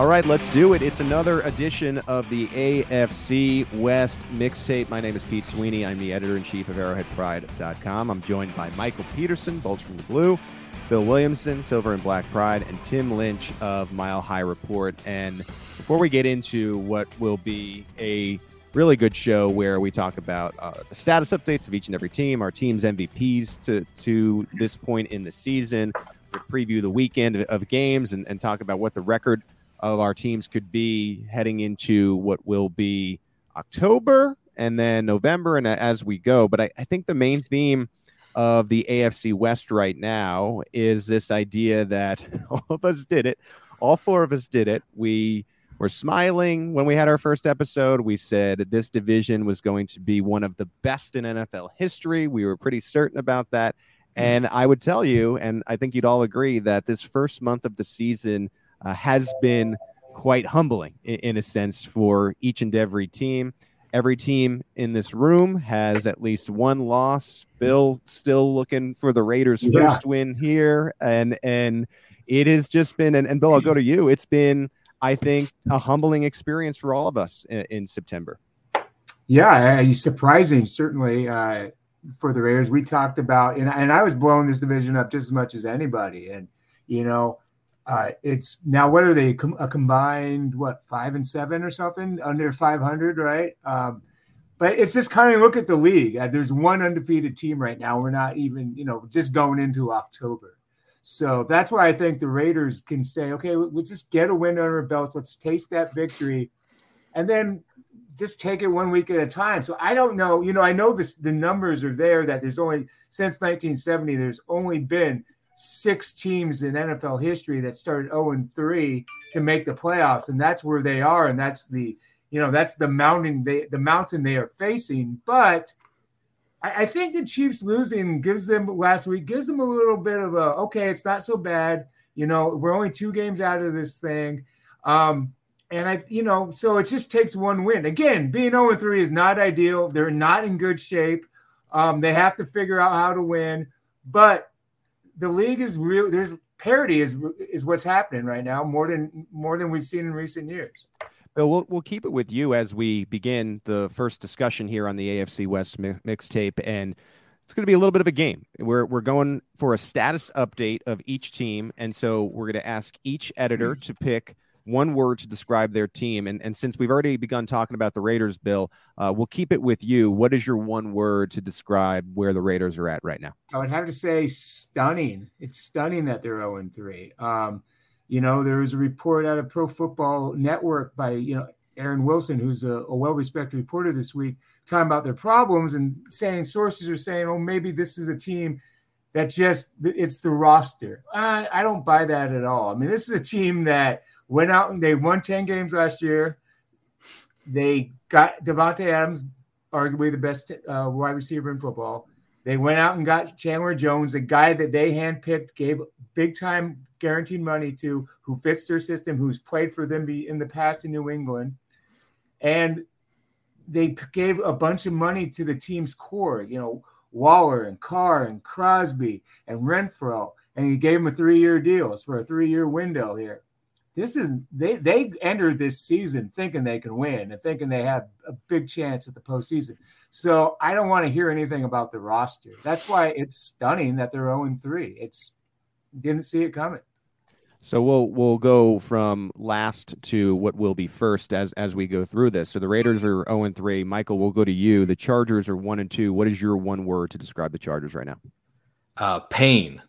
All right, let's do it. It's another edition of the AFC West mixtape. My name is Pete Sweeney. I'm the editor in chief of ArrowheadPride.com. I'm joined by Michael Peterson, Bolts from the Blue, Bill Williamson, Silver and Black Pride, and Tim Lynch of Mile High Report. And before we get into what will be a really good show where we talk about uh, status updates of each and every team, our team's MVPs to to this point in the season, preview the weekend of, of games, and, and talk about what the record of our teams could be heading into what will be October and then November and as we go. But I, I think the main theme of the AFC West right now is this idea that all of us did it. All four of us did it. We were smiling when we had our first episode. We said this division was going to be one of the best in NFL history. We were pretty certain about that. Hmm. And I would tell you, and I think you'd all agree, that this first month of the season uh, has been quite humbling in, in, a sense for each and every team. Every team in this room has at least one loss. Bill still looking for the Raiders' yeah. first win here, and and it has just been. And, and Bill, I'll go to you. It's been, I think, a humbling experience for all of us in, in September. Yeah, uh, surprising certainly uh, for the Raiders. We talked about, and, and I was blowing this division up just as much as anybody, and you know uh, it's now what are they a combined what five and seven or something? Under 500 right? Um, but it's just kind of look at the league. Uh, there's one undefeated team right now. We're not even you know just going into october. So that's why i think the raiders can say okay we'll just get a win under our belts. Let's taste that victory. And then just take it one week at a time. So i don't know you know i know this the numbers are there that there's only since 1970 there's only been six teams in NFL history that started 0 and 3 to make the playoffs, and that's where they are, and that's the you know that's the mountain they the mountain they are facing. But I, I think the Chiefs losing gives them last week gives them a little bit of a okay, it's not so bad. You know, we're only two games out of this thing. Um, and I, you know, so it just takes one win. Again, being 0 3 is not ideal. They're not in good shape. Um, they have to figure out how to win. But the league is real. There's parity is is what's happening right now more than more than we've seen in recent years. Bill, we'll we'll keep it with you as we begin the first discussion here on the AFC West mi- mixtape and it's going to be a little bit of a game. We're we're going for a status update of each team, and so we're going to ask each editor to pick one word to describe their team. And and since we've already begun talking about the Raiders, Bill, uh, we'll keep it with you. What is your one word to describe where the Raiders are at right now? I would have to say stunning. It's stunning that they're 0 3. Um, you know, there was a report out of Pro Football Network by, you know, Aaron Wilson, who's a, a well respected reporter this week, talking about their problems and saying sources are saying, oh, maybe this is a team that just it's the roster. I, I don't buy that at all. I mean, this is a team that went out and they won 10 games last year. They got Davante Adams, arguably the best uh, wide receiver in football. They went out and got Chandler Jones, a guy that they handpicked, gave big time guaranteed money to, who fits their system, who's played for them in the past in New England. And they gave a bunch of money to the team's core, you know, Waller and Carr and Crosby and Renfro. And he gave them a three year deals for a three year window here. This is they they entered this season thinking they can win and thinking they have a big chance at the postseason. So I don't want to hear anything about the roster. That's why it's stunning that they're 0 3. It's didn't see it coming. So we'll we'll go from last to what will be first as as we go through this. So the Raiders are 0 and 3. Michael, we'll go to you. The Chargers are 1 and 2. What is your one word to describe the Chargers right now? Uh, pain.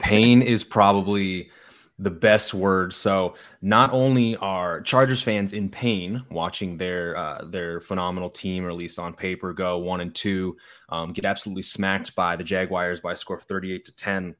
pain is probably the best word. So not only are Chargers fans in pain watching their uh, their phenomenal team, or at least on paper, go one and two, um, get absolutely smacked by the Jaguars by a score of 38 to 10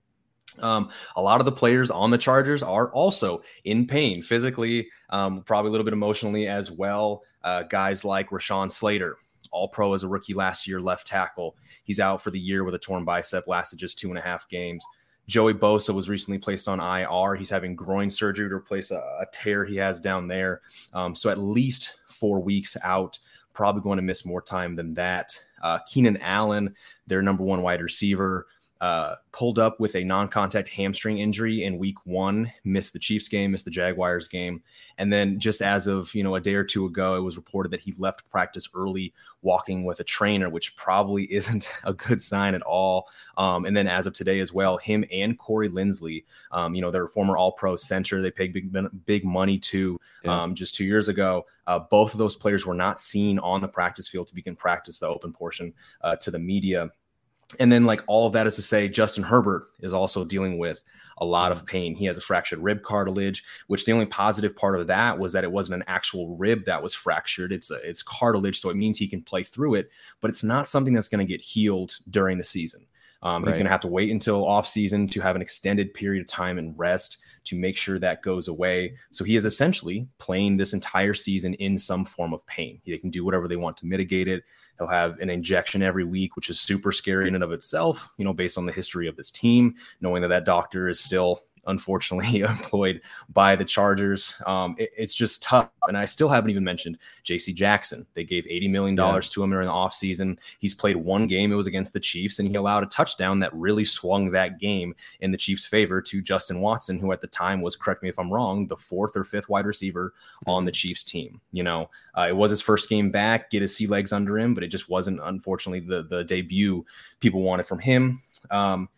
um, a lot of the players on the Chargers are also in pain physically, um, probably a little bit emotionally as well. Uh, guys like Rashawn Slater, all pro as a rookie last year, left tackle. He's out for the year with a torn bicep, lasted just two and a half games. Joey Bosa was recently placed on IR. He's having groin surgery to replace a, a tear he has down there. Um, so at least four weeks out, probably going to miss more time than that. Uh, Keenan Allen, their number one wide receiver, uh, pulled up with a non-contact hamstring injury in week one, missed the Chiefs game, missed the Jaguars game, and then just as of you know a day or two ago, it was reported that he left practice early, walking with a trainer, which probably isn't a good sign at all. Um, and then as of today as well, him and Corey Linsley, um, you know, they're former All-Pro center, they paid big big money to yeah. um, just two years ago. Uh, both of those players were not seen on the practice field to begin practice, the open portion, uh, to the media and then, like all of that is to say, Justin Herbert is also dealing with a lot of pain. He has a fractured rib cartilage, which the only positive part of that was that it wasn't an actual rib that was fractured. It's a, it's cartilage, so it means he can play through it, but it's not something that's going to get healed during the season. Um, right. He's going to have to wait until off season to have an extended period of time and rest to make sure that goes away. So he is essentially playing this entire season in some form of pain. They can do whatever they want to mitigate it. He'll have an injection every week, which is super scary in and of itself, you know, based on the history of this team, knowing that that doctor is still unfortunately employed by the Chargers. Um, it, it's just tough. And I still haven't even mentioned JC Jackson. They gave $80 million yeah. to him during the offseason. He's played one game, it was against the Chiefs, and he allowed a touchdown that really swung that game in the Chiefs' favor to Justin Watson, who at the time was, correct me if I'm wrong, the fourth or fifth wide receiver on the Chiefs team. You know, uh, it was his first game back, get his sea legs under him, but it just wasn't, unfortunately, the, the debut people wanted from him. Um,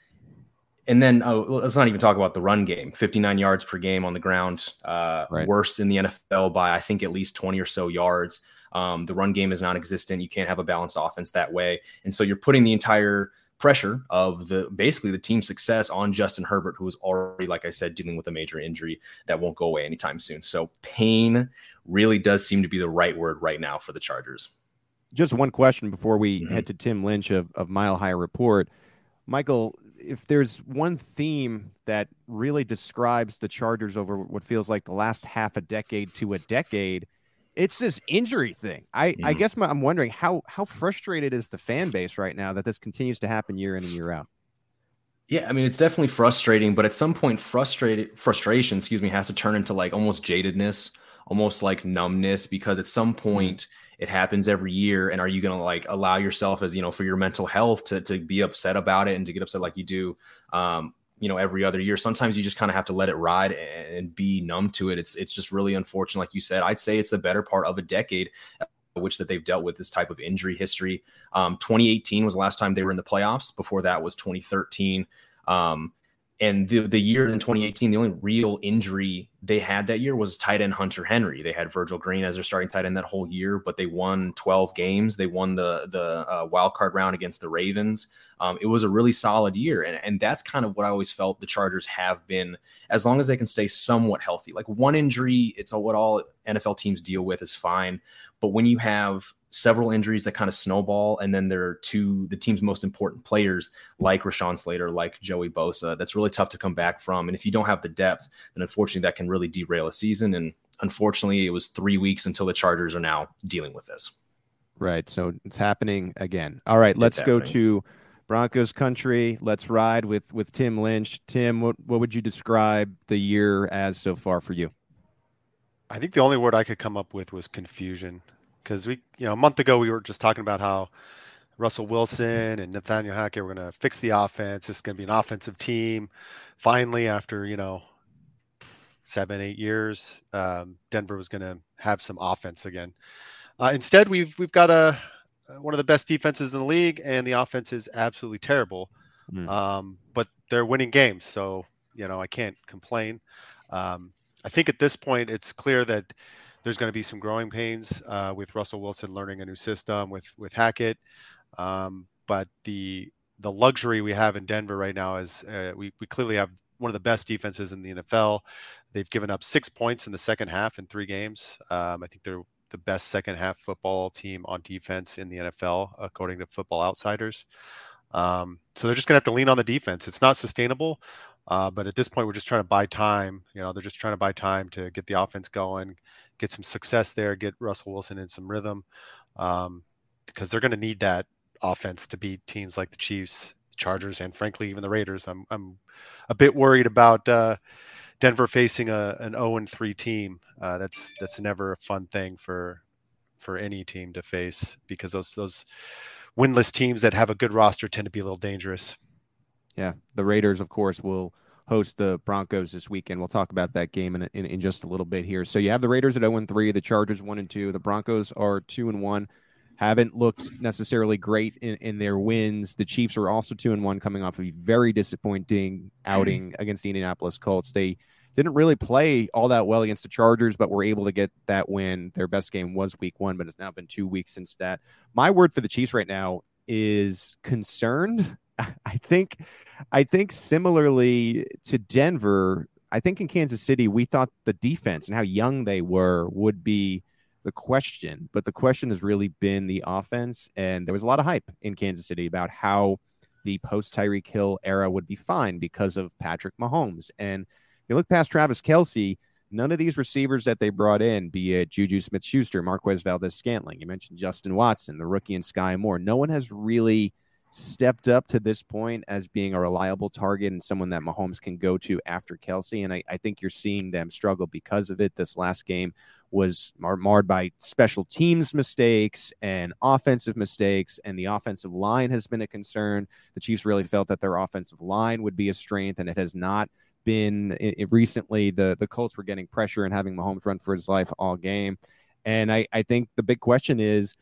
and then oh, let's not even talk about the run game. 59 yards per game on the ground uh, right. worst in the nfl by i think at least 20 or so yards. Um, the run game is non-existent. You can't have a balanced offense that way. And so you're putting the entire pressure of the basically the team's success on justin herbert who is already like i said dealing with a major injury that won't go away anytime soon. So pain really does seem to be the right word right now for the chargers. Just one question before we mm-hmm. head to tim lynch of, of mile high report. Michael if there's one theme that really describes the Chargers over what feels like the last half a decade to a decade, it's this injury thing. I, mm. I guess my, I'm wondering how how frustrated is the fan base right now that this continues to happen year in and year out. Yeah, I mean it's definitely frustrating, but at some point, frustrated frustration, excuse me, has to turn into like almost jadedness, almost like numbness, because at some mm-hmm. point. Mm it happens every year and are you going to like allow yourself as you know for your mental health to, to be upset about it and to get upset like you do um, you know every other year sometimes you just kind of have to let it ride and be numb to it it's it's just really unfortunate like you said i'd say it's the better part of a decade which that they've dealt with this type of injury history. Um, 2018 was the last time they were in the playoffs. Before that was 2013. Um, and the, the year in 2018, the only real injury they had that year was tight end Hunter Henry. They had Virgil Green as their starting tight end that whole year, but they won 12 games. They won the the uh, wild card round against the Ravens. Um, it was a really solid year, and and that's kind of what I always felt the Chargers have been. As long as they can stay somewhat healthy, like one injury, it's what all NFL teams deal with is fine. But when you have several injuries that kind of snowball, and then there are two the team's most important players like Rashawn Slater, like Joey Bosa. That's really tough to come back from. And if you don't have the depth, then unfortunately that can really derail a season. And unfortunately, it was three weeks until the Chargers are now dealing with this. Right. So it's happening again. All right, let's go to Broncos country. Let's ride with with Tim Lynch. Tim, what, what would you describe the year as so far for you? I think the only word I could come up with was confusion because we, you know, a month ago we were just talking about how Russell Wilson and Nathaniel Hackett were going to fix the offense. It's going to be an offensive team. Finally, after you know seven, eight years, um, Denver was going to have some offense again. Uh, instead, we've we've got a one of the best defenses in the league, and the offense is absolutely terrible. Mm. Um, but they're winning games, so you know I can't complain. Um, I think at this point it's clear that there's going to be some growing pains uh, with Russell Wilson learning a new system with with Hackett. Um, but the the luxury we have in Denver right now is uh, we we clearly have one of the best defenses in the NFL. They've given up six points in the second half in three games. Um, I think they're the best second half football team on defense in the NFL, according to Football Outsiders. Um, so they're just going to have to lean on the defense. It's not sustainable, uh, but at this point, we're just trying to buy time. You know, they're just trying to buy time to get the offense going, get some success there, get Russell Wilson in some rhythm, um, because they're going to need that offense to beat teams like the Chiefs, the Chargers, and frankly even the Raiders. I'm I'm a bit worried about uh, Denver facing a an 0 and 3 team. Uh, that's that's never a fun thing for for any team to face because those those winless teams that have a good roster tend to be a little dangerous. Yeah, the Raiders, of course, will host the Broncos this weekend. We'll talk about that game in, in, in just a little bit here. So you have the Raiders at 0 and 3, the Chargers 1 and 2, the Broncos are 2 and 1. Haven't looked necessarily great in, in their wins. The Chiefs are also 2 and 1 coming off a very disappointing outing mm-hmm. against the Indianapolis Colts. They didn't really play all that well against the Chargers, but were able to get that win. Their best game was week one, but it's now been two weeks since that. My word for the Chiefs right now is concerned. I think I think similarly to Denver, I think in Kansas City, we thought the defense and how young they were would be the question, but the question has really been the offense. And there was a lot of hype in Kansas City about how the post Tyreek Hill era would be fine because of Patrick Mahomes. And you look past Travis Kelce, none of these receivers that they brought in, be it Juju Smith Schuster, Marquez Valdes Scantling, you mentioned Justin Watson, the rookie and Skyy Moore, no one has really stepped up to this point as being a reliable target and someone that Mahomes can go to after Kelce. And I, I think you're seeing them struggle because of it. This last game was mar- marred by special teams mistakes and offensive mistakes, and the offensive line has been a concern. The Chiefs really felt that their offensive line would be a strength, and it has not been it, it recently. The the Colts were getting pressure and having Mahomes run for his life all game. And I, I think the big question is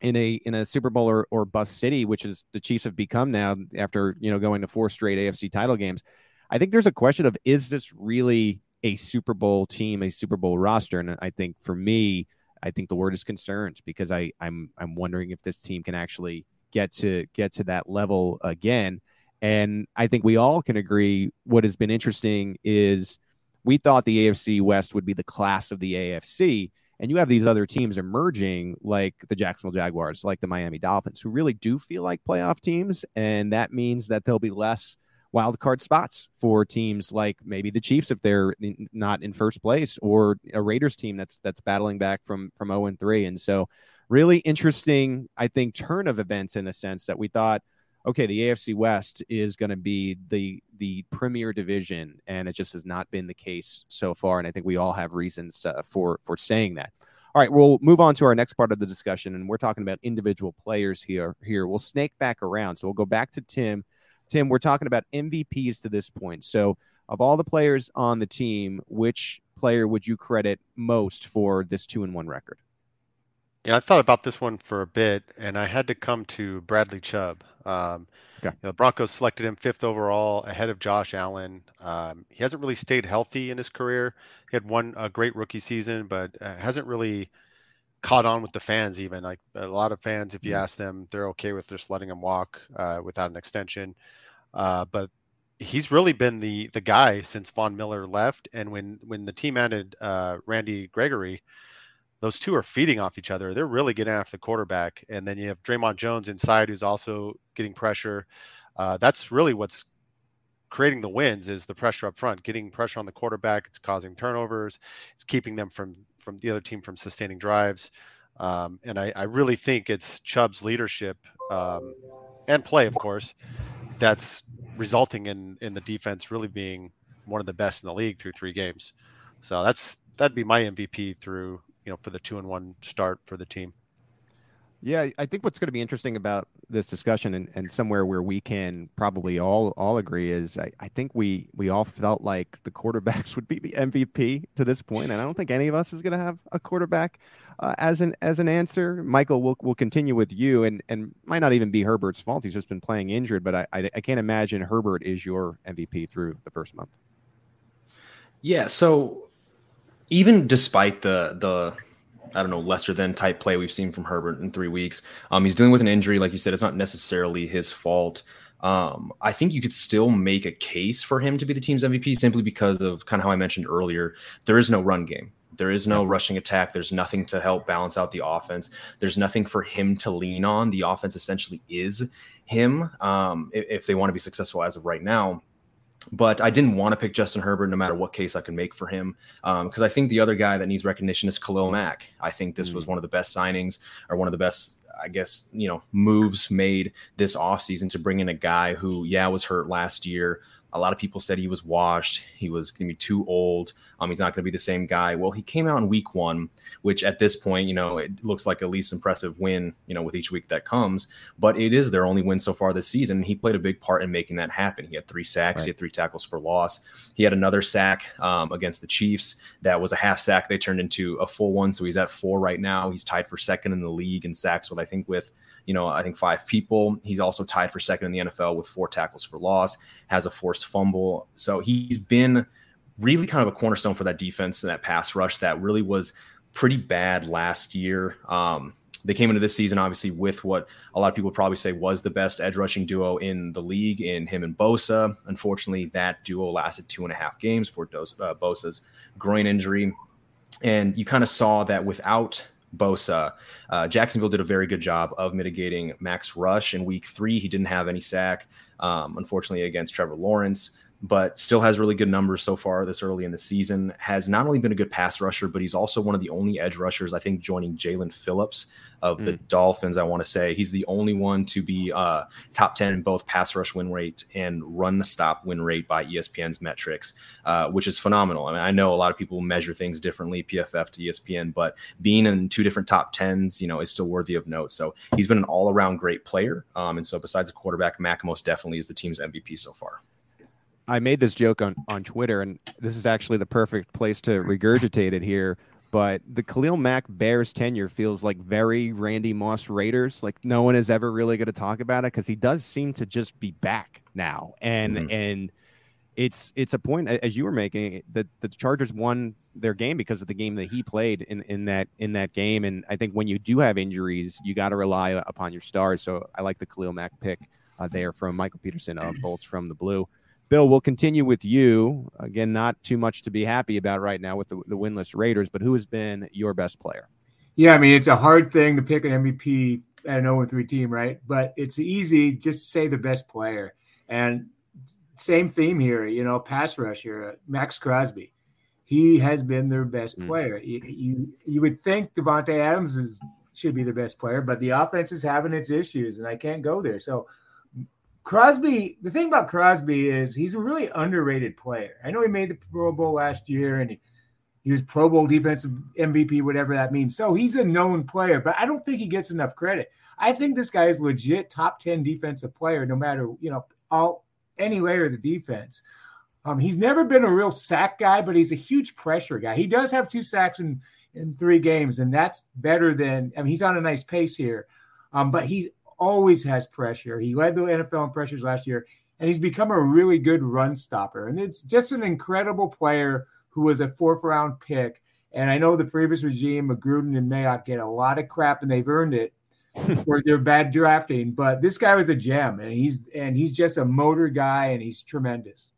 in a in a Super Bowl or, or bust city, which is the Chiefs have become now after you know going to four straight AFC title games. I think there's a question of is this really a Super Bowl team, a Super Bowl roster? And I think for me, I think the word is concerned because I I'm I'm wondering if this team can actually get to get to that level again. And I think we all can agree what has been interesting is we thought the AFC West would be the class of the AFC and you have these other teams emerging, like the Jacksonville Jaguars, like the Miami Dolphins, who really do feel like playoff teams. And that means that there'll be less wild card spots for teams like maybe the Chiefs if they're not in first place, or a Raiders team that's that's battling back from from 0 and 3. And so, really interesting, I think, turn of events in a sense that we thought – okay, the AFC West is going to be the the premier division, and it just has not been the case so far. And I think we all have reasons uh, for for saying that. All right, we'll move on to our next part of the discussion, and we're talking about individual players here. Here, we'll snake back around, so we'll go back to Tim. Tim, we're talking about MVPs to this point. So, of all the players on the team, which player would you credit most for this two and one record? Yeah, I thought about this one for a bit, and I had to come to Bradley Chubb. Um, Okay. you know, the Broncos selected him fifth overall, ahead of Josh Allen. Um, he hasn't really stayed healthy in his career. He had one a great rookie season, but uh, hasn't really caught on with the fans. Even like a lot of fans, if you ask them, they're okay with just letting him walk uh, without an extension. Uh, but he's really been the the guy since Von Miller left, and when when the team added uh, Randy Gregory those two are feeding off each other. They're really getting after the quarterback. And then you have Dre'Mont Jones inside who's also getting pressure. Uh, that's really what's creating the wins is the pressure up front, getting pressure on the quarterback. It's causing turnovers. It's keeping them from from the other team from sustaining drives. Um, and I, I really think it's Chubb's leadership um, and play, of course, that's resulting in in the defense really being one of the best in the league through three games. So that's that'd be my MVP through you know for the two and one start for the team. Yeah, I think what's going to be interesting about this discussion and, and somewhere where we can probably all all agree is I, I think we we all felt like the quarterbacks would be the MVP to this point, and I don't think any of us is going to have a quarterback uh, as an as an answer. Michael, we'll we'll continue with you, and and might not even be Herbert's fault. He's just been playing injured, but I I, I can't imagine Herbert is your MVP through the first month. Yeah, so even despite the the I don't know lesser than type play we've seen from Herbert in three weeks, um, he's dealing with an injury. Like you said, it's not necessarily his fault. Um, I think you could still make a case for him to be the team's MVP simply because of kind of how I mentioned earlier. There is no run game. There is no rushing attack. There's nothing to help balance out the offense. There's nothing for him to lean on. The offense essentially is him um, if, if they want to be successful as of right now but I didn't want to pick Justin Herbert no matter what case I could make for him because um, I think the other guy that needs recognition is Khalil Mack. I think this was one of the best signings or one of the best, I guess, you know, moves made this offseason to bring in a guy who, yeah, was hurt last year. A lot of people said he was washed. He was going to be too old. Um, he's not going to be the same guy. Well, he came out in week one, which at this point, you know, it looks like a least impressive win, you know, with each week that comes. But it is their only win so far this season. He played a big part in making that happen. He had three sacks, right. he had three tackles for loss. He had another sack um, against the Chiefs that was a half sack. They turned into a full one. So he's at four right now. He's tied for second in the league in sacks with, I think, with, you know, I think five people. He's also tied for second in the NFL with four tackles for loss, has a forced fumble. So he's been really kind of a cornerstone for that defense and that pass rush that really was pretty bad last year. Um, they came into this season obviously with what a lot of people probably say was the best edge rushing duo in the league in him and Bosa. Unfortunately, that duo lasted two and a half games for uh, Bosa's groin injury. And you kind of saw that without Bosa. Uh, Jacksonville did a very good job of mitigating Mack's Rush in week three. He didn't have any sack, um, unfortunately, against Trevor Lawrence but still has really good numbers so far this early in the season. Has not only been a good pass rusher, but he's also one of the only edge rushers, I think, joining Jaelan Phillips of the mm. Dolphins. I want to say he's the only one to be uh, top 10 in both pass rush win rate and run stop win rate by ESPN's metrics, uh, which is phenomenal. I mean, I know a lot of people measure things differently, PFF to ESPN, but being in two different top 10s, you know, is still worthy of note. So he's been an all around great player. Um, and so besides the quarterback, Mack most definitely is the team's MVP so far. I made this joke on, on Twitter, and this is actually the perfect place to regurgitate it here. But the Khalil Mack Bears tenure feels like very Randy Moss Raiders. Like no one is ever really going to talk about it because he does seem to just be back now, and mm-hmm. and it's it's a point as you were making that the Chargers won their game because of the game that he played in in that in that game. And I think when you do have injuries, you got to rely upon your stars. So I like the Khalil Mack pick uh, there from Michael Peterson of Bolts from the Blue. Bill, we'll continue with you. Again, not too much to be happy about right now with the, the winless Raiders, but who has been your best player? Yeah, I mean, it's a hard thing to pick an MVP at an 0 3 team, right? But it's easy just say the best player. And same theme here, you know, pass rusher, Maxx Crosby. He has been their best mm. player. You, you, you would think Davante Adams is should be the best player, but the offense is having its issues, and I can't go there. So Crosby, the thing about Crosby is he's a really underrated player. I know he made the Pro Bowl last year and he, he was Pro Bowl defensive MVP, whatever that means. So he's a known player, but I don't think he gets enough credit. I think this guy is legit top 10 defensive player, no matter, you know, all any layer of the defense. Um, he's never been a real sack guy, but he's a huge pressure guy. He does have two sacks in in three games, and that's better than. I mean, he's on a nice pace here, um, but he always has pressure. He led the NFL in pressures last year, and he's become a really good run stopper. And it's just an incredible player who was a fourth round pick. And I know the previous regime, Gruden and Mayock, get a lot of crap, and they've earned it for their bad drafting. But this guy was a gem, and he's and he's just a motor guy, and he's tremendous.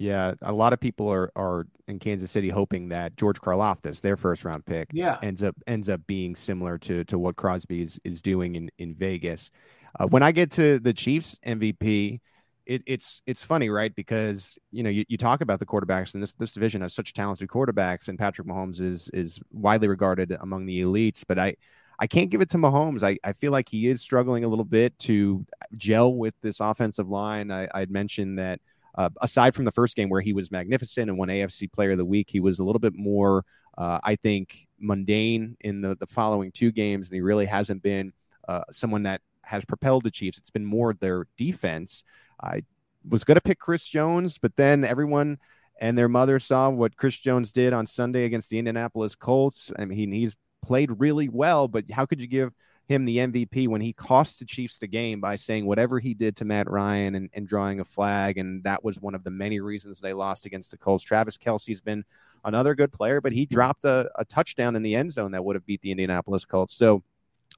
Yeah, a lot of people are are in Kansas City hoping that George Karlaftis, their first round pick, yeah. ends up ends up being similar to to what Crosby is, is doing in in Vegas. Uh, when I get to the Chiefs MVP, it, it's it's funny, right? Because you know you, you talk about the quarterbacks, and this this division has such talented quarterbacks, and Patrick Mahomes is is widely regarded among the elites. But I I can't give it to Mahomes. I, I feel like he is struggling a little bit to gel with this offensive line. I, I'd mentioned that uh, aside from the first game where he was magnificent and won AFC Player of the Week, he was a little bit more, uh, I think, mundane in the, the following two games, and he really hasn't been uh, someone that has propelled the Chiefs. It's been more their defense. I was going to pick Chris Jones, but then everyone and their mother saw what Chris Jones did on Sunday against the Indianapolis Colts. I mean, he's played really well, but how could you give – him the MVP when he cost the Chiefs the game by saying whatever he did to Matt Ryan and, and drawing a flag. And that was one of the many reasons they lost against the Colts. Travis Kelce's been another good player, but he dropped a, a touchdown in the end zone that would have beat the Indianapolis Colts. So,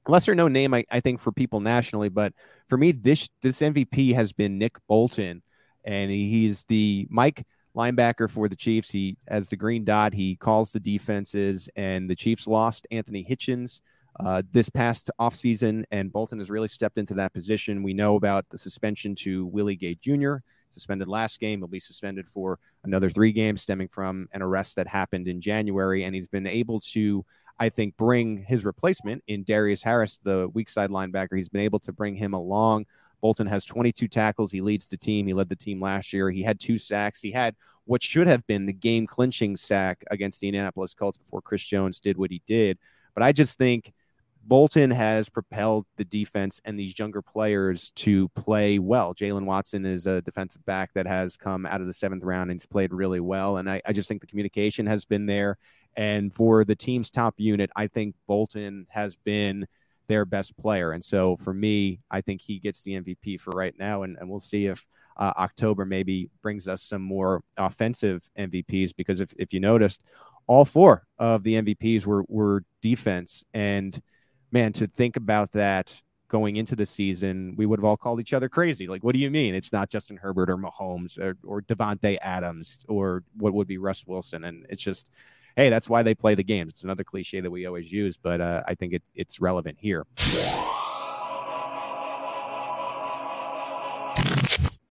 lesser known name, I, I think, for people nationally, but for me, this this MVP has been Nick Bolton, and he's the Mike linebacker for the Chiefs. He as the green dot, he calls the defenses, and the Chiefs lost Anthony Hitchens uh, this past offseason, and Bolton has really stepped into that position. We know about the suspension to Willie Gay Jr., suspended last game. He'll be suspended for another three games stemming from an arrest that happened in January. And he's been able to, I think, bring his replacement in Darius Harris, the weak side linebacker. He's been able to bring him along. Bolton has 22 tackles. He leads the team. He led the team last year. He had two sacks. He had what should have been the game clinching sack against the Indianapolis Colts before Chris Jones did what he did. But I just think Bolton has propelled the defense and these younger players to play well. Jaylen Watson is a defensive back that has come out of the seventh round and he's played really well. And I, I just think the communication has been there. And for the team's top unit, I think Bolton has been their best player. And so for me, I think he gets the MVP for right now. And, and we'll see if uh, October maybe brings us some more offensive MVPs because if, if you noticed, all four of the MVPs were, were defense. And man, to think about that going into the season, we would have all called each other crazy. Like, what do you mean? It's not Justin Herbert or Mahomes or, or Davante Adams or what would be Russ Wilson. And it's just, hey, that's why they play the games. It's another cliche that we always use, but uh, I think it, it's relevant here.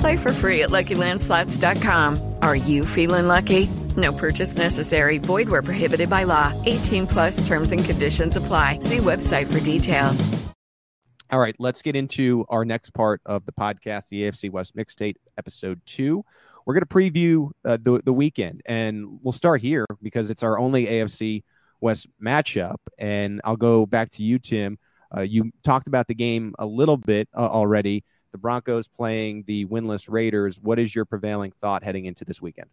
Play for free at LuckyLandSlots.com. Are you feeling lucky? No purchase necessary. Void where prohibited by law. 18 plus terms and conditions apply. See website for details. All right, let's get into our next part of the podcast, the AFC West Mixtape, episode two. We're going to preview uh, the, the weekend, and we'll start here because it's our only AFC West matchup. And I'll go back to you, Tim. Uh, you talked about the game a little bit uh, already. The Broncos playing the winless Raiders. What is your prevailing thought heading into this weekend?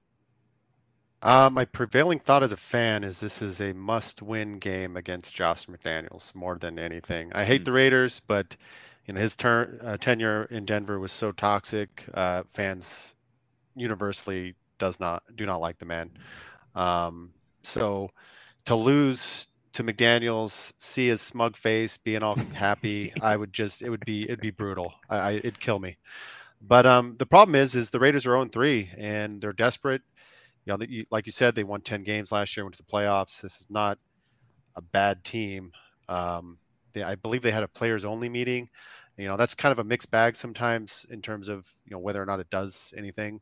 Uh, my prevailing thought as a fan is this is a must-win game against Josh McDaniels more than anything. I hate mm. the Raiders, but you know his turn uh, tenure in Denver was so toxic. Uh, fans universally does not do not like the man. Um, so to lose to McDaniels, see his smug face, being all happy, I would just it would be it'd be brutal. I, I it'd kill me. But um, the problem is, is the Raiders are 0 3 and they're desperate. You know, the, like you said, they won 10 games last year, went to the playoffs. This is not a bad team. Um, they, I believe they had a players only meeting. You know, that's kind of a mixed bag sometimes in terms of you know whether or not it does anything.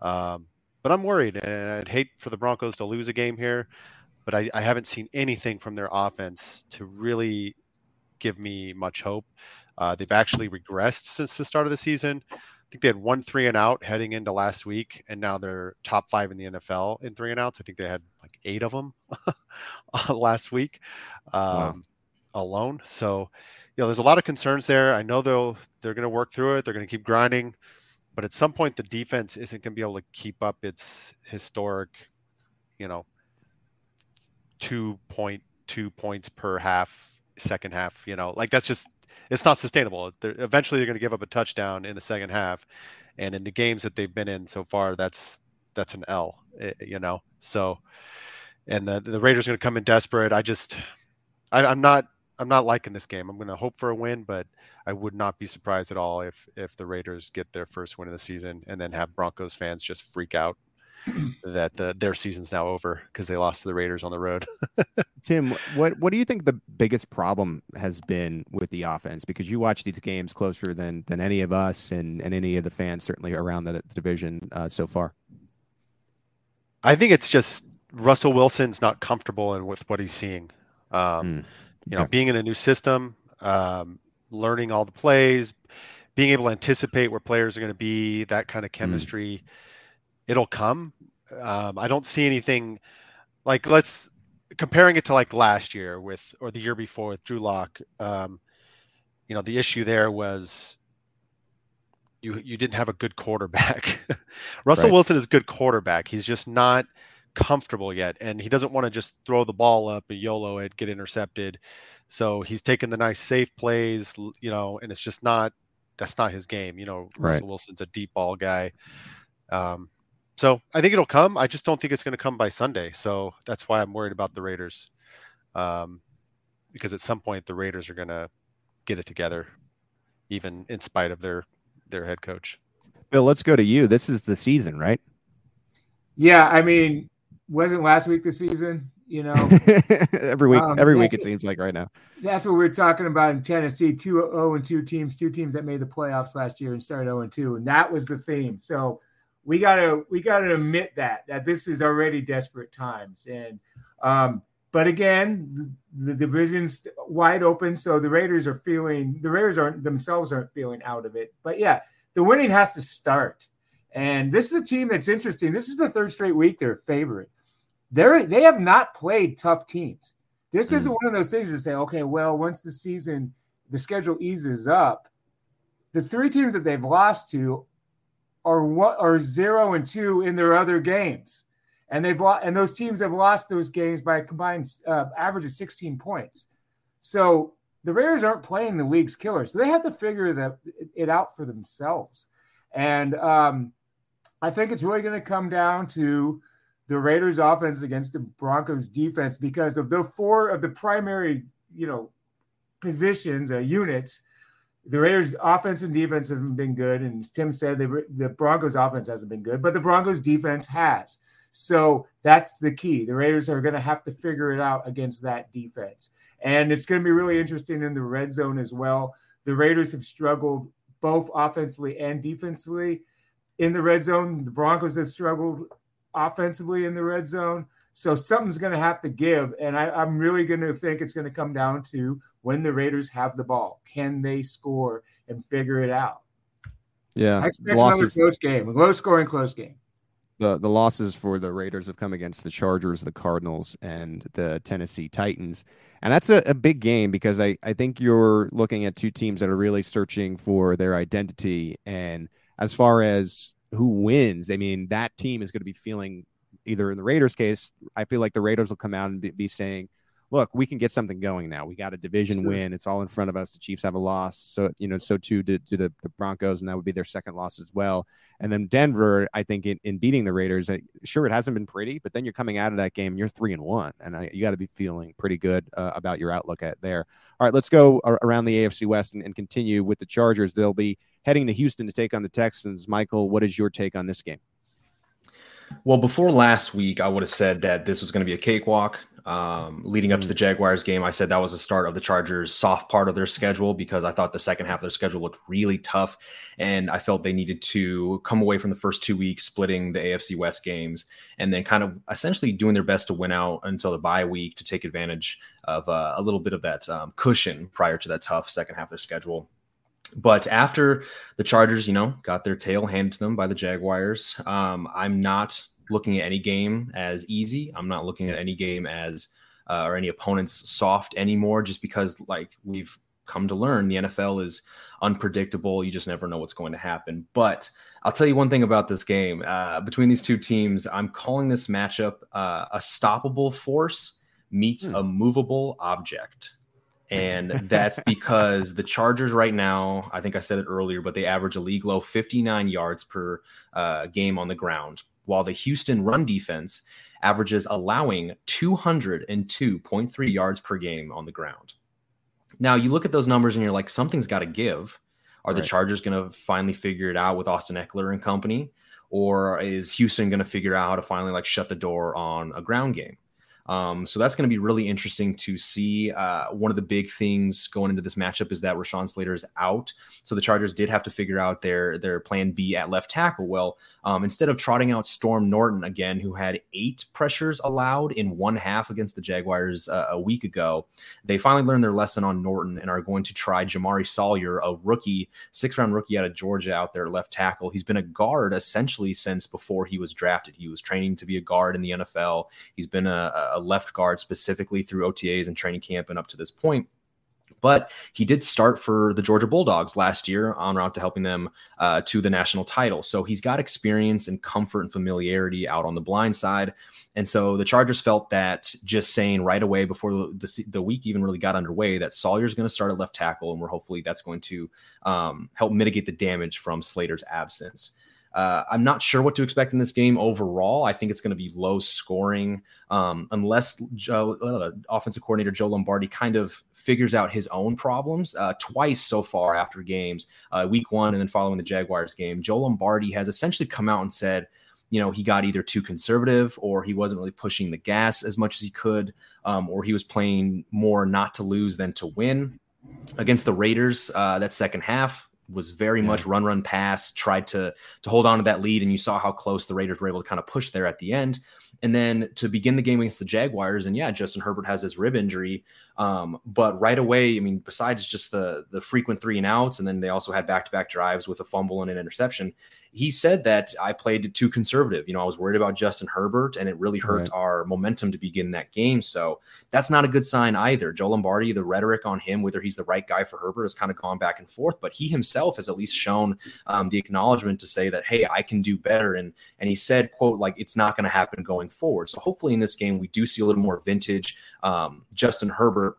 Um, but I'm worried, and I'd hate for the Broncos to lose a game here. But I, I haven't seen anything from their offense to really give me much hope. Uh, they've actually regressed since the start of the season. I think they had one three and out heading into last week, and now they're top five in the NFL in three and outs. I think they had like eight of them last week um, wow. alone. So, you know, there's a lot of concerns there. I know they'll they're going to work through it. They're going to keep grinding, but at some point, the defense isn't going to be able to keep up its historic, you know, two point two points per half, second half. You know, like that's just it's not sustainable. They're, eventually, they're going to give up a touchdown in the second half, and in the games that they've been in so far, that's that's an L. Eh, you know, so and the the Raiders are going to come in desperate. I just, I, I'm not I'm not liking this game. I'm going to hope for a win, but I would not be surprised at all if if the Raiders get their first win of the season and then have Broncos fans just freak out that the, their season's now over because they lost to the Raiders on the road. Tim, what what do you think the biggest problem has been with the offense? Because you watch these games closer than than any of us and, and any of the fans certainly around the, the division uh, so far. I think it's just Russell Wilson's not comfortable in with what he's seeing. Um, mm, you know, being in a new system, um, learning all the plays, being able to anticipate where players are going to be, that kind of hmm. chemistry. Mm it'll come. Um, I don't see anything like let's comparing it to like last year with or the year before with Drew Lock. Um, you know, the issue there was you you didn't have a good quarterback. Russell right. Wilson is a good quarterback. He's just not comfortable yet, and he doesn't want to just throw the ball up and YOLO it, get intercepted. So he's taking the nice safe plays, you know, and it's just not that's not his game. You know, right. Russell Wilson's a deep ball guy. Um, so I think it'll come. I just don't think it's going to come by Sunday. So that's why I'm worried about the Raiders, um, because at some point the Raiders are going to get it together, even in spite of their their head coach. Bill, let's go to you. This is the season, right? Yeah, I mean, wasn't last week the season? You know, every week, um, every week it seems like right now. That's what we are talking about in Tennessee. Two zero oh and two teams, two teams that made the playoffs last year and started zero and two, and that was the theme. So we gotta we gotta admit that that this is already desperate times. And um but again the, the division's wide open so the raiders are feeling the raiders aren't themselves aren't feeling out of it. But yeah the winning has to start. And this is a team that's interesting. This is the third straight week they're favorite they're they have not played tough teams. This mm. isn't one of those things to say okay well once the season the schedule eases up the three teams that they've lost to are what are zero and two in their other games, and they've lost, and those teams have lost those games by a combined uh, average of 16 points. So the Raiders aren't playing the league's killer, so they have to figure that it out for themselves. And um, I think it's really going to come down to the Raiders' offense against the Broncos' defense because of the four of the primary, you know, positions, uh, units the Raiders' offense and defense haven't been good, and as Tim said, the, the Broncos' offense hasn't been good, but the Broncos' defense has. So that's the key. The Raiders are going to have to figure it out against that defense, and it's going to be really interesting in the red zone as well. The Raiders have struggled both offensively and defensively in the red zone. The Broncos have struggled offensively in the red zone. So something's going to have to give, and I, am really going to think it's going to come down to when the Raiders have the ball, can they score and figure it out? Yeah, I expect losses, another close game, a low scoring close game. The the losses for the Raiders have come against the Chargers, the Cardinals, and the Tennessee Titans, and that's a, a big game because I I think you're looking at two teams that are really searching for their identity, and as far as who wins, I mean that team is going to be feeling either in the Raiders' case, I feel like the Raiders will come out and be, be saying, look, we can get something going now. We got a division sure. win. It's all in front of us. The Chiefs have a loss. So, you know, so too to, to the, the, Broncos, and that would be their second loss as well. And then Denver, I think in, in beating the Raiders, sure, it hasn't been pretty, but then you're coming out of that game, you're three and one, and I, you got to be feeling pretty good uh, about your outlook at there. All right, let's go around the AFC West and, and continue with the Chargers. They'll be heading to Houston to take on the Texans. Michael, what is your take on this game? Well, before last week, I would have said that this was going to be a cakewalk. Um, leading up to the Jaguars game, I said that was the start of the Chargers' soft part of their schedule because I thought the second half of their schedule looked really tough, and I felt they needed to come away from the first two weeks splitting the AFC West games and then kind of essentially doing their best to win out until the bye week to take advantage of uh, a little bit of that um, cushion prior to that tough second half of their schedule. But after the Chargers, you know, got their tail handed to them by the Jaguars, um, I'm not looking at any game as easy. I'm not looking at any game as uh, or any opponents soft anymore, just because like we've come to learn, the NFL is unpredictable. You just never know what's going to happen. But I'll tell you one thing about this game. Uh, between these two teams, I'm calling this matchup uh, a stoppable force meets hmm. a movable object. And that's because the Chargers right now, I think I said it earlier, but they average a league low 59 yards per uh, game on the ground, while the Houston run defense averages allowing 202.3 yards per game on the ground. Now, you look at those numbers and you're like, something's got to give. Are right. the Chargers going to finally figure it out with Austin Ekeler and company? Or is Houston going to figure out how to finally like shut the door on a ground game? Um, so that's going to be really interesting to see. Uh, one of the big things going into this matchup is that Rashawn Slater is out, so the Chargers did have to figure out their their plan B at left tackle. Well, um, instead of trotting out Storm Norton again, who had eight pressures allowed in one half against the Jaguars uh, a week ago, they finally learned their lesson on Norton and are going to try Jamaree Salyer, a rookie, six round rookie out of Georgia, out there left tackle. He's been a guard essentially since before he was drafted. He was training to be a guard in the NFL. He's been a, a left guard specifically through OTAs and training camp and up to this point. But he did start for the Georgia Bulldogs last year on route to helping them uh, to the national title. So he's got experience and comfort and familiarity out on the blind side. And so the Chargers felt that just saying right away before the, the, the week even really got underway that Salyer's going to start at left tackle, and we're hopefully that's going to um, help mitigate the damage from Slater's absence. Uh, I'm not sure what to expect in this game overall. I think it's going to be low scoring um, unless Joe, uh, offensive coordinator Joe Lombardi kind of figures out his own problems. Uh, twice so far after games, uh, week one and then following the Jaguars game, Joe Lombardi has essentially come out and said, you know, he got either too conservative or he wasn't really pushing the gas as much as he could, um, or he was playing more not to lose than to win. Against the Raiders, uh, that second half, was very yeah. much run, run, pass, tried to to hold on to that lead, and you saw how close the Raiders were able to kind of push there at the end. And then to begin the game against the Jaguars, and yeah, Justin Herbert has his rib injury, um, but right away, I mean, besides just the the frequent three and outs, and then they also had back to back drives with a fumble and an interception. He said that I played too conservative. You know, I was worried about Justin Herbert, and it really hurt right. our momentum to begin that game. So that's not a good sign either. Joe Lombardi, the rhetoric on him, whether he's the right guy for Herbert, has kind of gone back and forth. But he himself has at least shown um, the acknowledgement to say that, hey, I can do better. And and he said, quote, like it's not going to happen going forward. So hopefully in this game we do see a little more vintage um, Justin Herbert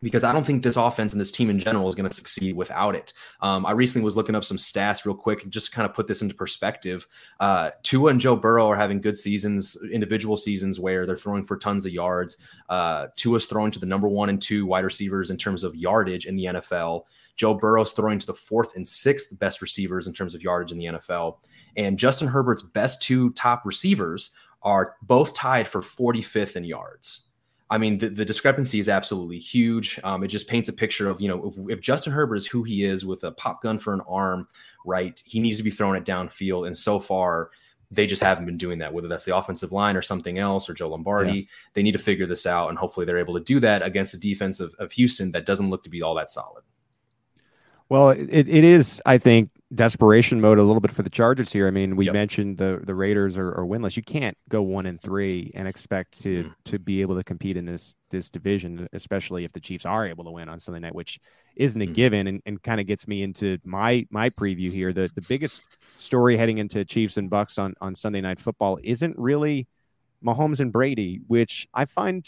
because I don't think this offense and this team in general is going to succeed without it. Um, I recently was looking up some stats real quick and just kind of put this into perspective. Uh, Tua and Joe Burrow are having good seasons, individual seasons where they're throwing for tons of yards. Uh, Tua's throwing to the number one and two wide receivers in terms of yardage in the NFL. Joe Burrow's throwing to the fourth and sixth best receivers in terms of yardage in the NFL. And Justin Herbert's best two top receivers are both tied for 45th in yards. I mean, the, the discrepancy is absolutely huge. Um, it just paints a picture of, you know, if, if, Justin Herbert is who he is with a pop gun for an arm, right, he needs to be throwing it downfield. And so far, they just haven't been doing that, whether that's the offensive line or something else or Joe Lombardi. Yeah. They need to figure this out. And hopefully they're able to do that against a defense of, of Houston that doesn't look to be all that solid. Well, it, it is, I think, desperation mode a little bit for the Chargers here. I mean, we yep. mentioned the the Raiders are, are, winless. You can't go one and three and expect to mm. to be able to compete in this this division, especially if the Chiefs are able to win on Sunday night, which isn't a mm. given, and, and kind of gets me into my my preview here. The the biggest story heading into Chiefs and Bucks on on Sunday night football isn't really Mahomes and Brady, which I find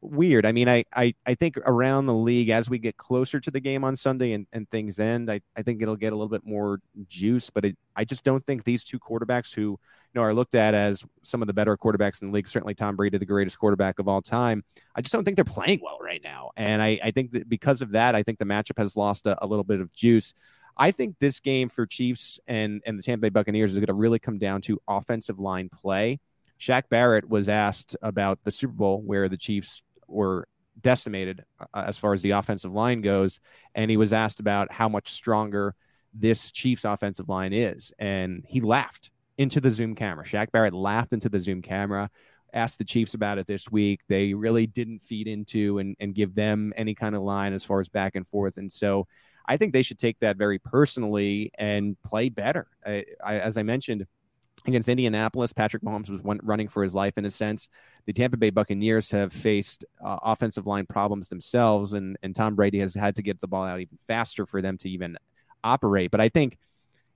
weird. I mean, I, I, I think around the league as we get closer to the game on Sunday and, and things end, I, I think it'll get a little bit more juice. But it, I just don't think these two quarterbacks who you know are looked at as some of the better quarterbacks in the league, certainly Tom Brady, the greatest quarterback of all time. I just don't think they're playing well right now. And I, I think that because of that, I think the matchup has lost a, a little bit of juice. I think this game for Chiefs and and the Tampa Bay Buccaneers is going to really come down to offensive line play. Shaq Barrett was asked about the Super Bowl where the Chiefs were decimated uh, as far as the offensive line goes, and he was asked about how much stronger this Chiefs offensive line is, and he laughed into the Zoom camera. Shaq Barrett laughed into the Zoom camera. Asked the Chiefs about it this week. They really didn't feed into and, and give them any kind of line as far as back and forth. And so I think they should take that very personally and play better. I, I, as I mentioned, against Indianapolis, Patrick Mahomes was one, running for his life in a sense. The Tampa Bay Buccaneers have faced uh, offensive line problems themselves, and, and Tom Brady has had to get the ball out even faster for them to even operate. But I think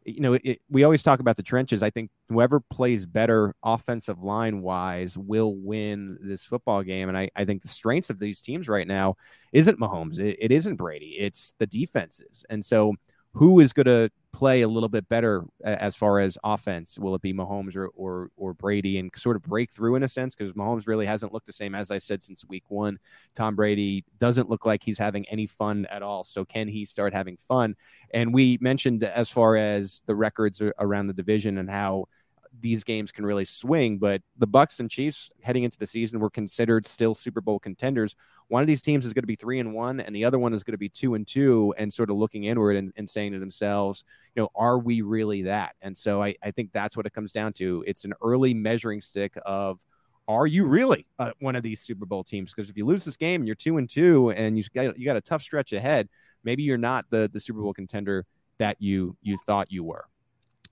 you know, it, we always talk about the trenches. I think whoever plays better offensive line wise will win this football game. And I, I think the strengths of these teams right now isn't Mahomes, it, it isn't Brady, it's the defenses. And so who is going to play a little bit better as far as offense? Will it be Mahomes or or, or Brady and sort of break through in a sense? Because Mahomes really hasn't looked the same as I said since week one. Tom Brady doesn't look like he's having any fun at all. So can he start having fun? And we mentioned as far as the records around the division and how these games can really swing. But the Bucks and Chiefs heading into the season were considered still Super Bowl contenders. One of these teams is going to be three and one, and the other one is going to be two and two, and sort of looking inward and, and saying to themselves, you know, are we really that? And so I, I think that's what it comes down to. It's an early measuring stick of are you really uh, one of these Super Bowl teams? Because if you lose this game and you're two and two, and you got you got a tough stretch ahead, maybe you're not the the Super Bowl contender that you you thought you were.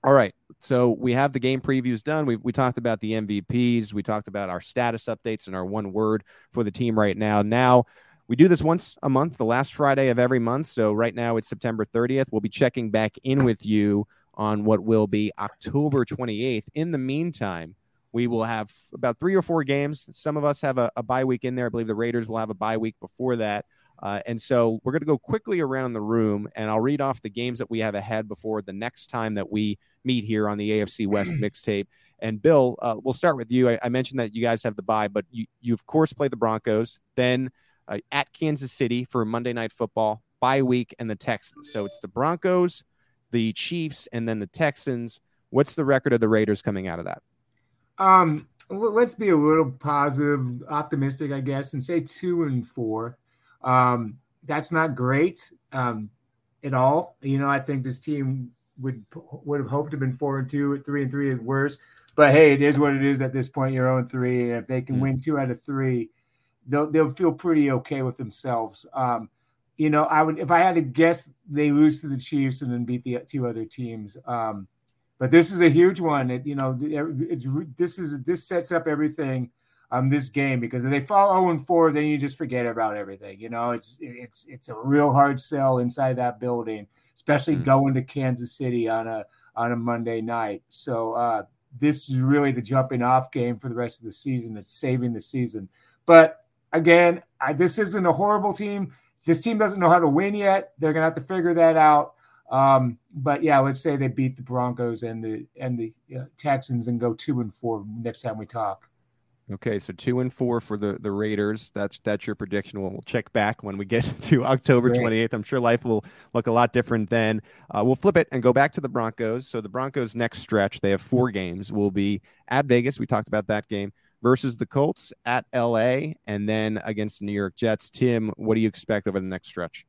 All right. So we have the game previews done. We, we talked about the MVPs. We talked about our status updates and our one word for the team right now. Now, we do this once a month, the last Friday of every month. So right now it's September 30th. We'll be checking back in with you on what will be October 28th. In the meantime, we will have about three or four games. Some of us have a, a bye week in there. I believe the Raiders will have a bye week before that. Uh, and so we're going to go quickly around the room, and I'll read off the games that we have ahead before the next time that we meet here on the AFC West mixtape. And Bill, uh, we'll start with you. I, I, mentioned that you guys have the bye, but you, you of course play the Broncos, then uh, at Kansas City for Monday Night Football, bye week, and the Texans. So it's the Broncos, the Chiefs, and then the Texans. What's the record of the Raiders coming out of that? Um, let's be a little positive, optimistic, I guess, and say two and four. Um, that's not great um, at all. You know, I think this team would would have hoped to have been four and two, three and three at worst. But hey, it is what it is at this point. You're own three, and if they can mm win two out of three, they'll they'll feel pretty okay with themselves. Um, you know, I would if I had to guess, they lose to the Chiefs and then beat the two other teams. Um, but this is a huge one. It, you know, it's, this is this sets up everything um this game because if they fall 0 and 4, then you just forget about everything. You know, it's it's it's a real hard sell inside that building especially mm-hmm. going to Kansas City on a on a Monday night. So uh, this is really the jumping off game for the rest of the season. It's saving the season. But again, I, this isn't a horrible team. This team doesn't know how to win yet. They're gonna have to figure that out. Um, but yeah, let's say they beat the Broncos and the and the uh, Texans and go two and four next time we talk. Okay, so two and four for the the Raiders. That's that's your prediction. We'll, we'll check back when we get to October twenty eighth. I'm sure life will look a lot different then. Uh, we'll flip it and go back to the Broncos. So the Broncos' next stretch, they have four games. Will be at Vegas. We talked about that game versus the Colts at L.A. and then against the New York Jets. Tim, what do you expect over the next stretch?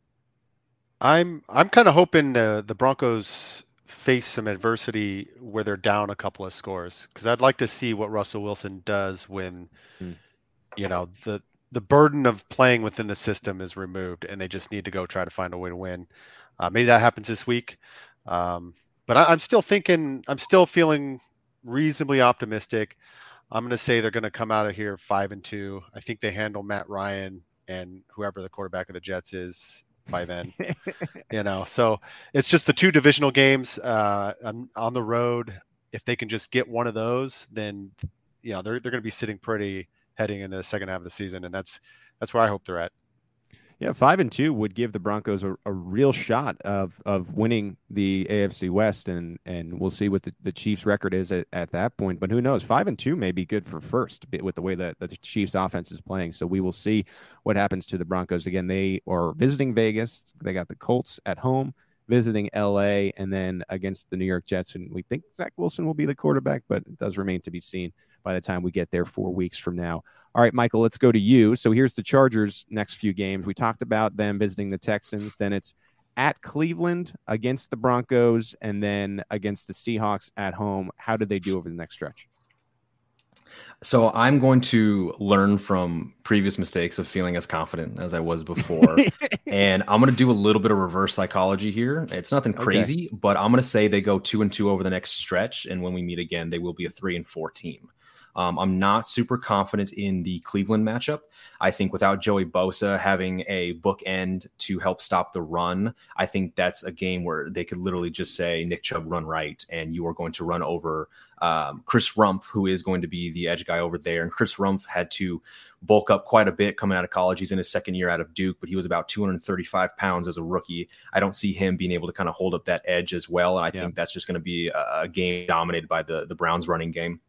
I'm I'm kind of hoping the the Broncos face some adversity where they're down a couple of scores because I'd like to see what Russell Wilson does when mm. you know the the burden of playing within the system is removed and they just need to go try to find a way to win. Uh, maybe that happens this week, um, but I, I'm still thinking I'm still feeling reasonably optimistic. I'm going to say they're going to come out of here five and two. I think they handle Matt Ryan and whoever the quarterback of the Jets is by then. you know, so it's just the two divisional games uh, on, on, the road. If they can just get one of those, then you know they're they're going to be sitting pretty heading into the second half of the season, and that's that's where I hope they're at. Yeah, five and two would give the Broncos a, a real shot of of winning the AFC West, and and we'll see what the, the Chiefs' record is at, at that point. But who knows? Five and two may be good for first with the way that, that the Chiefs' offense is playing. So we will see what happens to the Broncos. Again, they are visiting Vegas. They got the Colts at home, visiting LA, and then against the New York Jets. And we think Zach Wilson will be the quarterback, but it does remain to be seen by the time we get there four weeks from now. All right, Michael, let's go to you. So here's the Chargers' next few games. We talked about them visiting the Texans. Then it's at Cleveland against the Broncos, and then against the Seahawks at home. How did they do over the next stretch? So I'm going to learn from previous mistakes of feeling as confident as I was before. and I'm going to do a little bit of reverse psychology here. It's nothing crazy, okay. but I'm going to say they go 2 and 2 over the next stretch and when we meet again, they will be a 3 and 4 team. Um, I'm not super confident in the Cleveland matchup. I think without Joey Bosa having a bookend to help stop the run, I think that's a game where they could literally just say, Nick Chubb, run right, and you are going to run over um, Chris Rumph, who is going to be the edge guy over there. And Chris Rumph had to bulk up quite a bit coming out of college. He's in his second year out of Duke, but he was about 235 pounds as a rookie. I don't see him being able to kind of hold up that edge as well. And I yeah. think that's just going to be a, a game dominated by the, the Browns running game.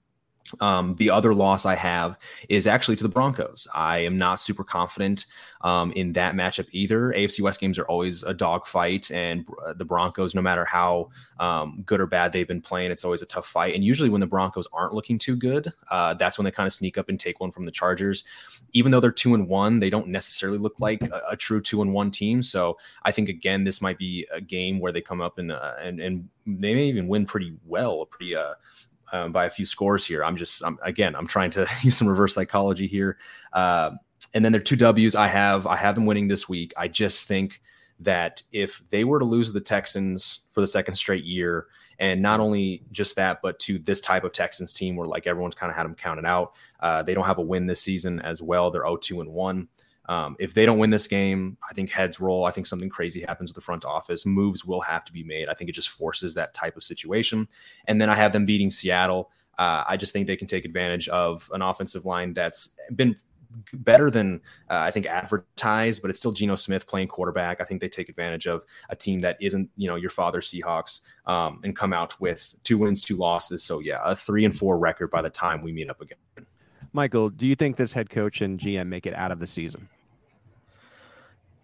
Um, the other loss I have is actually to the Broncos. I am not super confident um, in that matchup either. AFC West games are always a dogfight, and uh, the Broncos, no matter how um, good or bad they've been playing, it's always a tough fight. And usually, when the Broncos aren't looking too good, uh, that's when they kind of sneak up and take one from the Chargers. Even though they're two and one, they don't necessarily look like a, a true two and one team. So I think again, this might be a game where they come up and uh, and and they may even win pretty well, a pretty uh, um, by a few scores here. I'm just, I'm, again, I'm trying to use some reverse psychology here. Uh, and then there are two W's I have. I have them winning this week. I just think that if they were to lose the Texans for the second straight year, and not only just that, but to this type of Texans team where like everyone's kind of had them counted out, uh, they don't have a win this season as well. They're 0-2 and one. Um, if they don't win this game, I think heads roll. I think something crazy happens with the front office. Moves will have to be made. I think it just forces that type of situation. And then I have them beating Seattle. Uh, I just think they can take advantage of an offensive line that's been better than uh, I think advertised, but it's still Geno Smith playing quarterback. I think they take advantage of a team that isn't, you know, your father Seahawks um, and come out with two wins, two losses. So yeah, a three and four record by the time we meet up again. Michael, do you think this head coach and GM make it out of the season?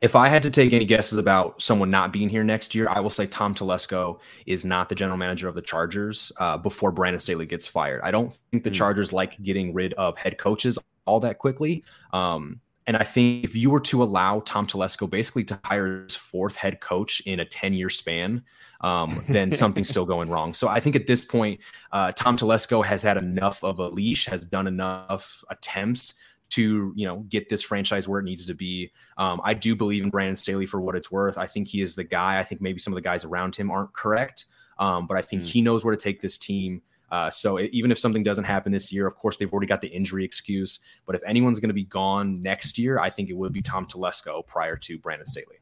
If I had to take any guesses about someone not being here next year, I will say Tom Telesco is not the general manager of the Chargers uh, before Brandon Staley gets fired. I don't think the mm. Chargers like getting rid of head coaches all that quickly. Um, and I think if you were to allow Tom Telesco basically to hire his fourth head coach in a 10 year span, um, then something's still going wrong. So I think at this point, uh, Tom Telesco has had enough of a leash, has done enough attempts to you know get this franchise where it needs to be. Um, I do believe in Brandon Staley for what it's worth. I think he is the guy. I think maybe some of the guys around him aren't correct, um, but I think mm. he knows where to take this team. Uh, so it, even if something doesn't happen this year, of course they've already got the injury excuse. But if anyone's going to be gone next year, I think it would be Tom Telesco prior to Brandon Staley.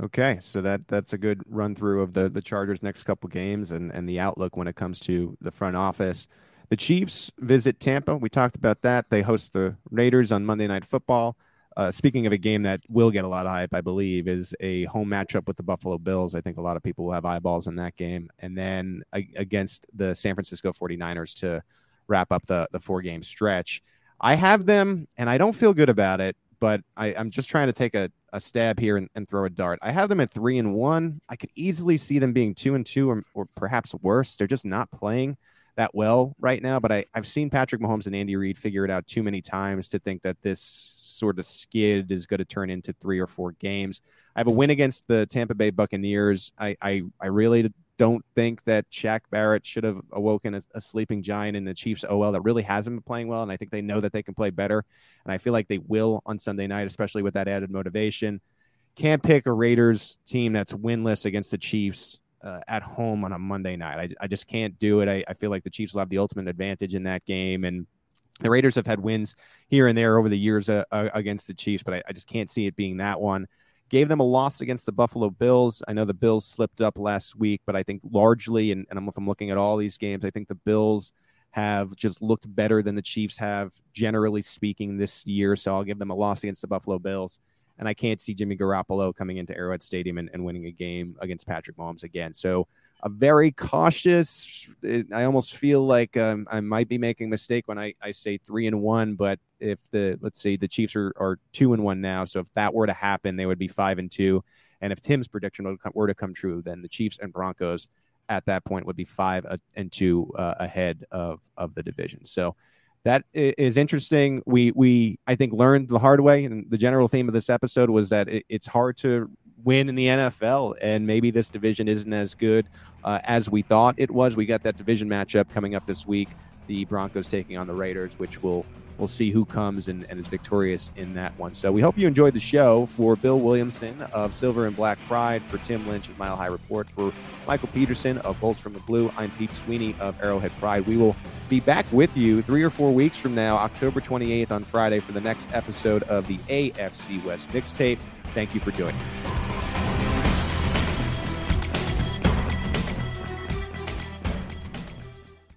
Okay, so that that's a good run through of the the Chargers' next couple games and and the outlook when it comes to the front office. The Chiefs visit Tampa. We talked about that. They host the Raiders on Monday Night Football. Uh, speaking of a game that will get a lot of hype, I believe, is a home matchup with the Buffalo Bills. I think a lot of people will have eyeballs in that game. And then a- against the San Francisco 49ers to wrap up the, the four game stretch. I have them, and I don't feel good about it, but I, am just trying to take a, a stab here and, and, throw a dart. I have them at three and one. I could easily see them being two and two or, or perhaps worse. They're just not playing that well right now, but I, I've seen Patrick Mahomes and Andy Reid figure it out too many times to think that this sort of skid is going to turn into three or four games. I have a win against the Tampa Bay Buccaneers. I, I, I really don't think that Shaq Barrett should have awoken a, a, sleeping giant in the Chiefs OL that really hasn't been playing well. And I think they know that they can play better. And I feel like they will on Sunday night, especially with that added motivation. Can't pick a Raiders team that's winless against the Chiefs uh, at home on a Monday night. I, I just can't do it. I, I feel like the Chiefs will have the ultimate advantage in that game. And the Raiders have had wins here and there over the years uh, uh, against the Chiefs, but I, I, just can't see it being that one. Gave them a loss against the Buffalo Bills. I know the Bills slipped up last week, but I think largely, and, and if I'm looking at all these games, I think the Bills have just looked better than the Chiefs have, generally speaking, this year. So I'll give them a loss against the Buffalo Bills and I can't see Jimmy Garoppolo coming into Arrowhead Stadium and, and winning a game against Patrick Mahomes again. So a very cautious. I almost feel like um, I might be making a mistake when I, I say three and one. But if the let's say the Chiefs are, are two and one now, so if that were to happen, they would be five and two, And if Tim's prediction were to come true, then the Chiefs and Broncos at that point would be five uh, and two uh, ahead of of the division. So that is interesting. We we I think learned the hard way, and the general theme of this episode was that it, it's hard to win in the NFL, and maybe this division isn't as good uh, as we thought it was. We got that division matchup coming up this week. The Broncos taking on the Raiders, which will we'll see who comes and, and, is victorious in that one. So we hope you enjoyed the show. For Bill Williamson of Silver and Black Pride, for Tim Lynch of Mile High Report, for Michael Peterson of Bolts from the Blue, I'm Pete Sweeney of Arrowhead Pride. We will be back with you three or four weeks from now, October 28th on Friday, for the next episode of the AFC West Mixtape. Thank you for joining us.